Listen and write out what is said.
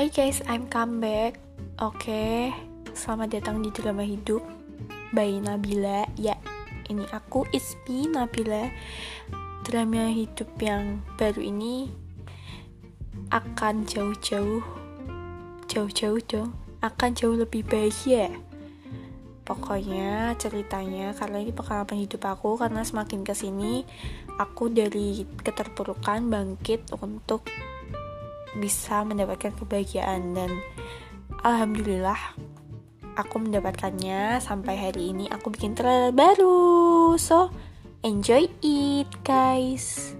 Hai guys, I'm come back. Oke, selamat datang di drama hidup by Nabila. Ya, ini aku Ismi Nabila. Drama hidup yang baru ini akan jauh-jauh, jauh-jauh dong, akan jauh lebih bahagia. Pokoknya ceritanya karena ini pengalaman hidup aku karena semakin ke sini aku dari keterpurukan bangkit untuk bisa mendapatkan kebahagiaan. Dan alhamdulillah aku mendapatkannya. Sampai hari ini aku bikin trailer baru. So enjoy it guys